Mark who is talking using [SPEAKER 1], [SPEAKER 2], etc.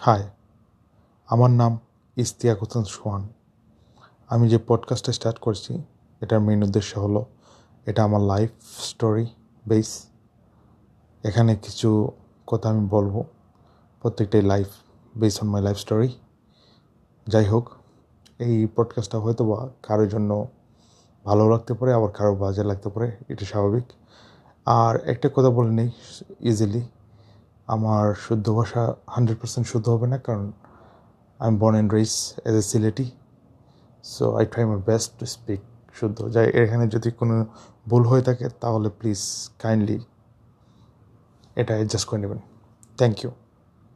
[SPEAKER 1] High, আমার নাম ইস্তিয়াক হোসেন সোহান। আমি যে পডকাস্টটা স্টার্ট করছি, এটার মেইন উদ্দেশ্য হলো, এটা আমার লাইফ স্টোরি বেস এখানে কিছু কথা আমি বলব, প্রত্যেকটাই life base on my life story যাই হোক, এই পডকাস্টটা হয়তো বা কারোর জন্য ভালো লাগতে পারে, আবার কারও বাজে লাগতে পারে, এটা স্বাভাবিক। আর একটা কথা বলে নেই ইজিলি আমার শুদ্ধ ভাষা হান্ড্রেড পার্সেন্ট শুদ্ধ হবে না, কারণ I am born and raised as a Sylheti so I try my best to speak শুদ্ধ। যাই, এখানে যদি কোনো ভুল হয়ে থাকে, তাহলে প্লিজ কাইন্ডলি এটা অ্যাডজাস্ট করে নেবেন। Thank you